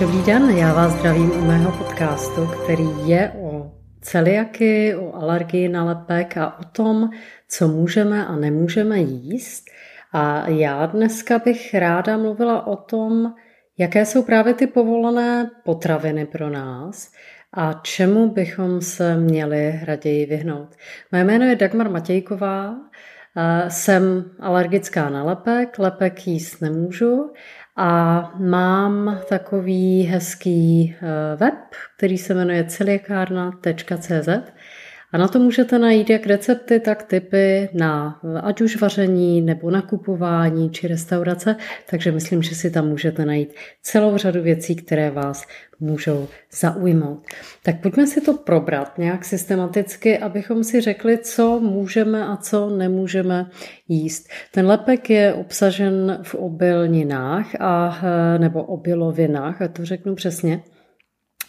Dobrý den, já vás zdravím u mého podcastu, který je o celiaky, o alergii na lepek a o tom, co můžeme a nemůžeme jíst. A já dneska bych ráda mluvila o tom, jaké jsou právě ty povolené potraviny pro nás a čemu bychom se měli raději vyhnout. Moje jméno je Dagmar Matějková, jsem alergická na lepek, lepek jíst nemůžu a mám takový hezký eh, web, který se jmenuje celiakárna.cz a na to můžete najít jak recepty, tak typy na ať už vaření nebo nakupování či restaurace, takže myslím, že si tam můžete najít celou řadu věcí, které vás můžou zaujmout. Tak pojďme si to probrat nějak systematicky, abychom si řekli, co můžeme a co nemůžeme jíst. Ten lepek je obsažen v obilninách a, nebo obilovinách, a to řeknu přesně.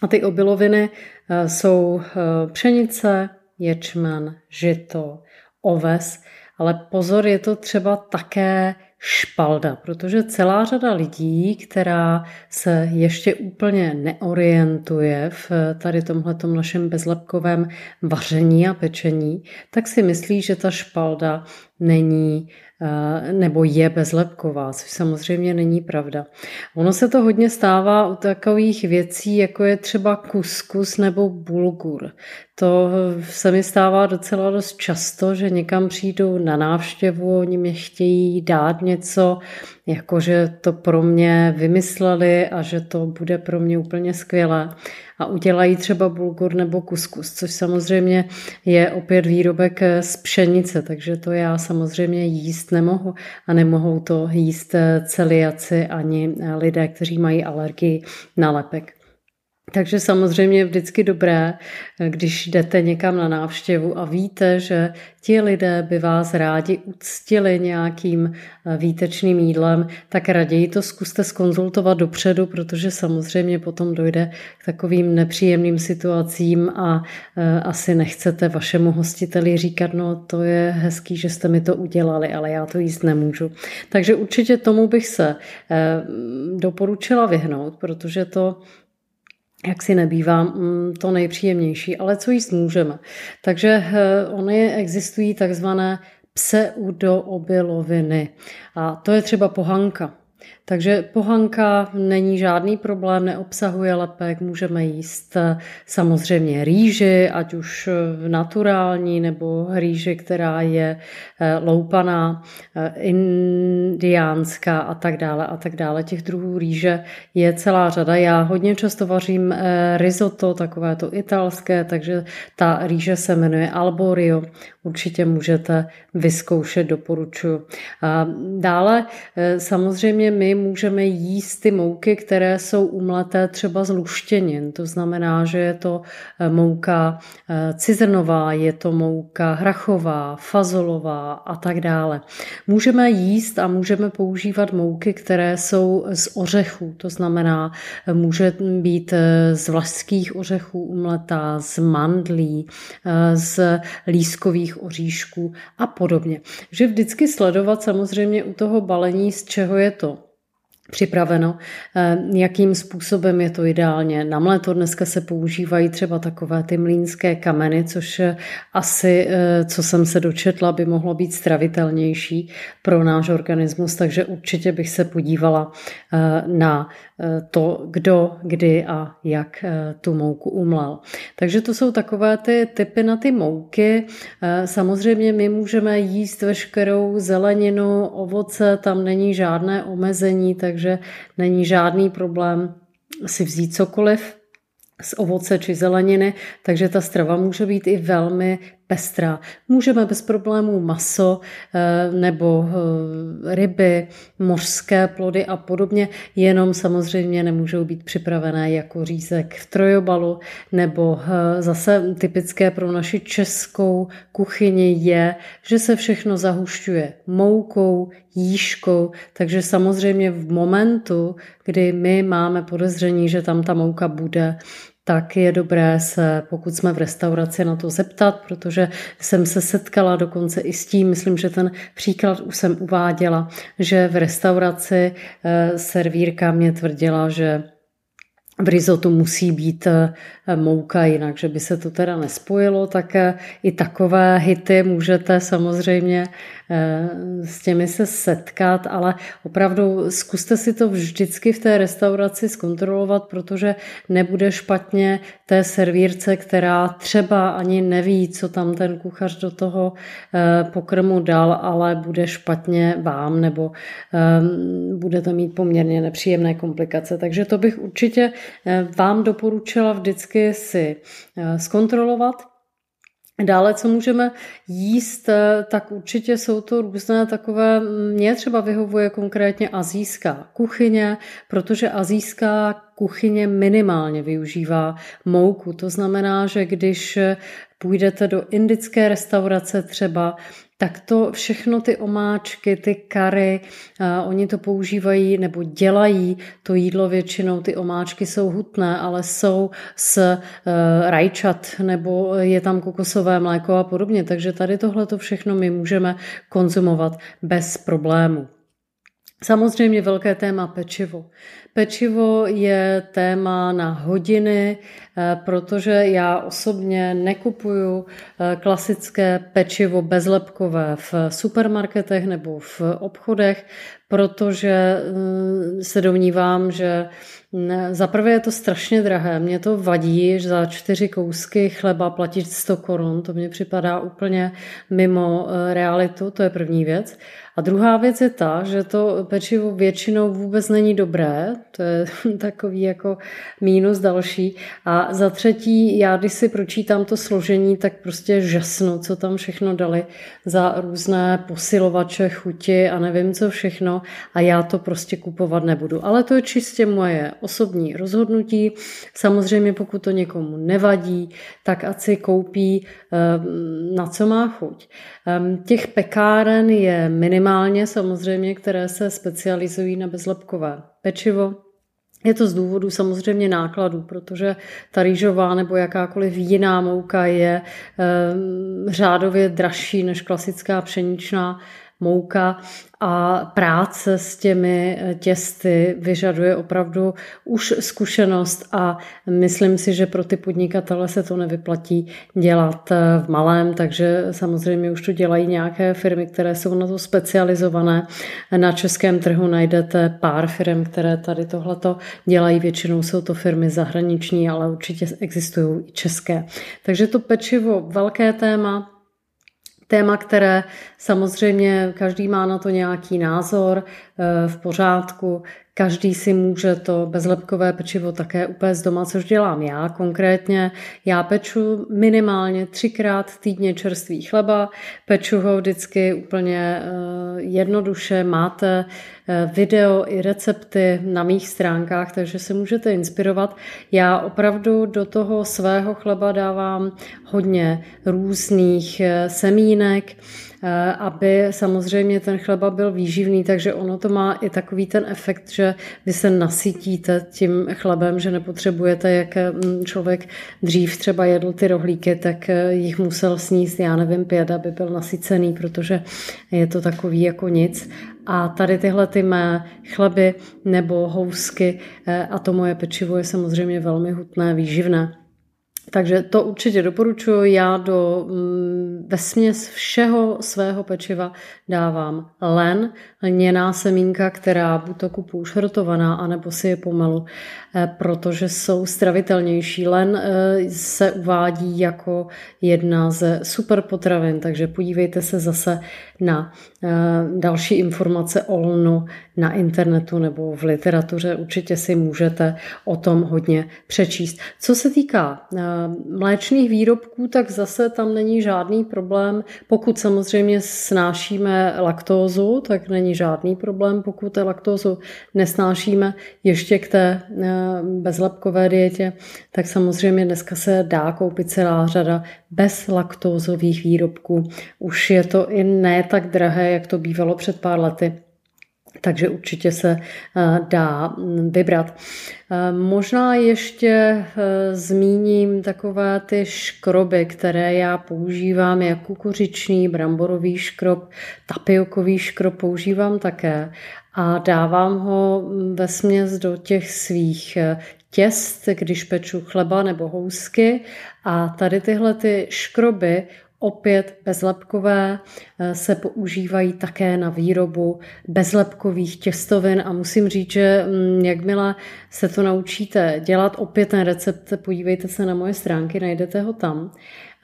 A ty obiloviny eh, jsou eh, pšenice, ječmen, žito, oves, ale pozor, je to třeba také špalda, protože celá řada lidí, která se ještě úplně neorientuje v tady tomhletom našem bezlepkovém vaření a pečení, tak si myslí, že ta špalda není Eh, nebo je bezlepková, což samozřejmě není pravda. Ono se to hodně stává u takových věcí, jako je třeba kuskus nebo bulgur. To se mi stává docela dost často, že někam přijdu na návštěvu, oni mě chtějí dát něco, jakože to pro mě vymysleli a že to bude pro mě úplně skvělé a udělají třeba bulgur nebo kuskus, což samozřejmě je opět výrobek z pšenice, takže to já samozřejmě jíst nemohu a nemohou to jíst celiaci ani lidé, kteří mají alergii na lepek. Takže samozřejmě je vždycky dobré, když jdete někam na návštěvu a víte, že ti lidé by vás rádi uctili nějakým eh, výtečným jídlem, tak raději to zkuste skonzultovat dopředu, protože samozřejmě potom dojde k takovým nepříjemným situacím a eh, asi nechcete vašemu hostiteli říkat, no to je hezký, že jste mi to udělali, ale já to jíst nemůžu. Takže určitě tomu bych se eh, doporučila vyhnout, protože to jak si nebývá mm, to nejpříjemnější, ale co jíst můžeme. Takže eh, ony existují takzvané pseudoobiloviny a to je třeba pohanka. Takže pohanka není žádný problém, neobsahuje lepek, můžeme jíst eh, samozřejmě rýži, ať už eh, naturální nebo rýži, která je eh, loupaná, indiánská a tak dále a tak dále. Těch druhů rýže je celá řada. Já hodně často vařím risotto, takové to italské, takže ta rýže se jmenuje Alborio. Určitě můžete vyzkoušet, doporučuji. Dále samozřejmě my můžeme jíst ty mouky, které jsou umleté třeba z luštěnin. To znamená, že je to eh, mouka eh, cizrnová, je to mouka hrachová, fazolová a tak dále. Můžeme jíst a můžeme používat mouky, které jsou z ořechů. To znamená, eh, může být z vlašských ořechů umletá, z mandlí, z lískových oříšků a podobně. Že vždycky sledovat samozřejmě u toho balení, z čeho je to připraveno, eh, jakým způsobem je to ideálně. Na mléto dneska se používají třeba takové ty mlínské kameny, což asi, eh, co jsem se dočetla, by mohlo být stravitelnější pro náš organismus, takže určitě bych se podívala eh, na to, kdo, kdy a jak tu mouku umlal. Takže to jsou takové ty typy na ty mouky. Samozřejmě my můžeme jíst veškerou zeleninu, ovoce, tam není žádné omezení, takže takže není žádný problém si vzít cokoliv z ovoce či zeleniny, takže ta strava může být i velmi pestrá. Můžeme bez problémů maso eh, nebo eh, ryby, mořské plody a podobně, jenom samozřejmě nemůžou být připravené jako řízek v trojobalu, nebo eh, zase typické pro naši českou kuchyni je, že se všechno zahušťuje moukou, jížkou, takže samozřejmě v momentu, kdy my máme podezření, že tam ta mouka bude, tak je dobré se, pokud jsme v restauraci, na to zeptat, protože jsem se setkala dokonce i s tím, myslím, že ten příklad už jsem uváděla, že v restauraci eh, servírka mě tvrdila, že v rizotu musí být eh, mouka, jinak, že by se to teda nespojilo, tak eh, i takové hity můžete samozřejmě s těmi se setkat, ale opravdu zkuste si to vždycky v té restauraci zkontrolovat, protože nebude špatně té servírce, která třeba ani neví, co tam ten kuchař do toho pokrmu dal, ale bude špatně vám nebo budete mít poměrně nepříjemné komplikace. Takže to bych určitě Eh, vám doporučila vždycky si eh, zkontrolovat. Dále, co můžeme jíst, eh, tak určitě jsou to různé takové, mně třeba vyhovuje konkrétně azijská kuchyně, protože azijská kuchyně minimálně využívá mouku. To znamená, že když půjdete do indické restaurace třeba, tak to všechno ty omáčky, ty kary, uh, oni to používají nebo dělají to jídlo většinou, ty omáčky jsou hutné, ale jsou z uh, rajčat nebo je tam kokosové mléko a podobně, takže tady tohle to všechno my můžeme konzumovat bez problému. Samozřejmě velké téma pečivo. Pečivo je téma na hodiny, eh, protože já osobně nekupuju eh, klasické pečivo bezlepkové v supermarketech nebo v obchodech, protože eh, se domnívám, že za prvé je to strašně drahé. Mě to vadí, že za čtyři kousky chleba platit 100 korun. To mně připadá úplně mimo realitu, to je první věc. A druhá věc je ta, že to pečivo většinou vůbec není dobré, to je takový jako mínus další. A za třetí, já když si pročítám to složení, tak prostě žasnu, co tam všechno dali za různé posilovače, chuti a nevím co všechno a já to prostě kupovat nebudu. Ale to je čistě moje osobní rozhodnutí. Samozřejmě pokud to někomu nevadí, tak ať si koupí ehm, na co má chuť. Ehm, těch pekáren je minimálně samozřejmě, které se specializují na bezlepkové pečivo. Je to z důvodu samozřejmě nákladů, protože ta rýžová nebo jakákoliv jiná mouka je ehm, řádově dražší než klasická pšeničná mouka a práce s těmi eh, těsty vyžaduje opravdu už zkušenost a myslím si, že pro ty podnikatele se to nevyplatí dělat eh, v malém, takže samozřejmě už to dělají nějaké firmy, které jsou na to specializované. Na českém trhu najdete pár firm, které tady tohleto dělají, většinou jsou to firmy zahraniční, ale určitě existují i české. Takže to pečivo velké téma, téma, které samozřejmě každý má na to nějaký názor v pořádku. Každý si může to bezlepkové pečivo také upéct doma, což dělám já konkrétně. Já peču minimálně třikrát týdně čerstvý chleba, peču ho vždycky úplně eh, jednoduše. Máte eh, video i recepty na mých stránkách, takže se můžete inspirovat. Já opravdu do toho svého chleba dávám hodně různých eh, semínek, Eh, aby samozřejmě ten chleba byl výživný, takže ono to má i takový ten efekt, že vy se nasytíte tím chlebem, že nepotřebujete, jak mm, člověk dřív třeba jedl ty rohlíky, tak eh, jich musel sníst, já nevím, pět, aby byl nasycený, protože je to takový jako nic. A tady tyhle ty mé chleby nebo housky eh, a to moje pečivo je samozřejmě velmi hutné, výživné. Takže to určitě doporučuji. Já do mm, vesměs všeho svého pečiva dávám len, lněná semínka, která buď to kupu už hrotovaná, anebo si je pomalu, eh, protože jsou stravitelnější. Len eh, se uvádí jako jedna ze super potravin, takže podívejte se zase na další informace o lnu na internetu nebo v literatuře. Určitě si můžete o tom hodně přečíst. Co se týká mléčných výrobků, tak zase tam není žádný problém. Pokud samozřejmě snášíme laktózu, tak není žádný problém. Pokud laktózu nesnášíme ještě k té eh, bezlepkové dietě, tak samozřejmě dneska se dá koupit celá řada bezlaktózových výrobků. Už je to i ne tak drahé, jak to bývalo před pár lety. Takže určitě se eh, dá mm, vybrat. Eh, možná ještě eh, zmíním takové ty škroby, které já používám, jak kukuřičný, bramborový škrob, tapiokový škrob používám také a dávám ho mm, ve směs do těch svých těst, když peču chleba nebo housky a tady tyhle ty škroby Opět bezlepkové eh, se používají také na výrobu bezlepkových těstovin a musím říct, že mm, jakmile se to naučíte dělat, opět ten recept, podívejte se na moje stránky, najdete ho tam,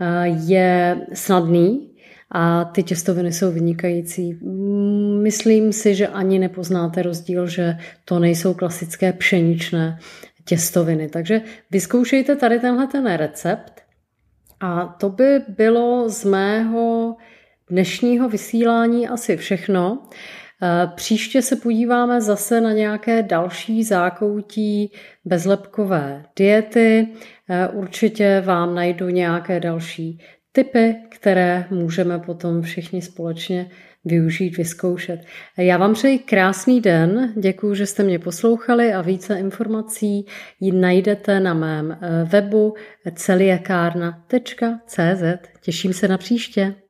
eh, je snadný, a ty těstoviny jsou vynikající. Mm, myslím si, že ani nepoznáte rozdíl, že to nejsou klasické pšeničné těstoviny. Takže vyzkoušejte tady tenhle ten recept a to by bylo z mého dnešního vysílání asi všechno. Eh, příště se podíváme zase na nějaké další zákoutí bezlepkové diety. Eh, určitě vám najdu nějaké další typy, které můžeme potom všichni společně využít, vyzkoušet. Já vám přeji krásný den, děkuji, že jste mě poslouchali a více informací ji najdete na mém eh, webu celiakárna.cz. Těším se na příště.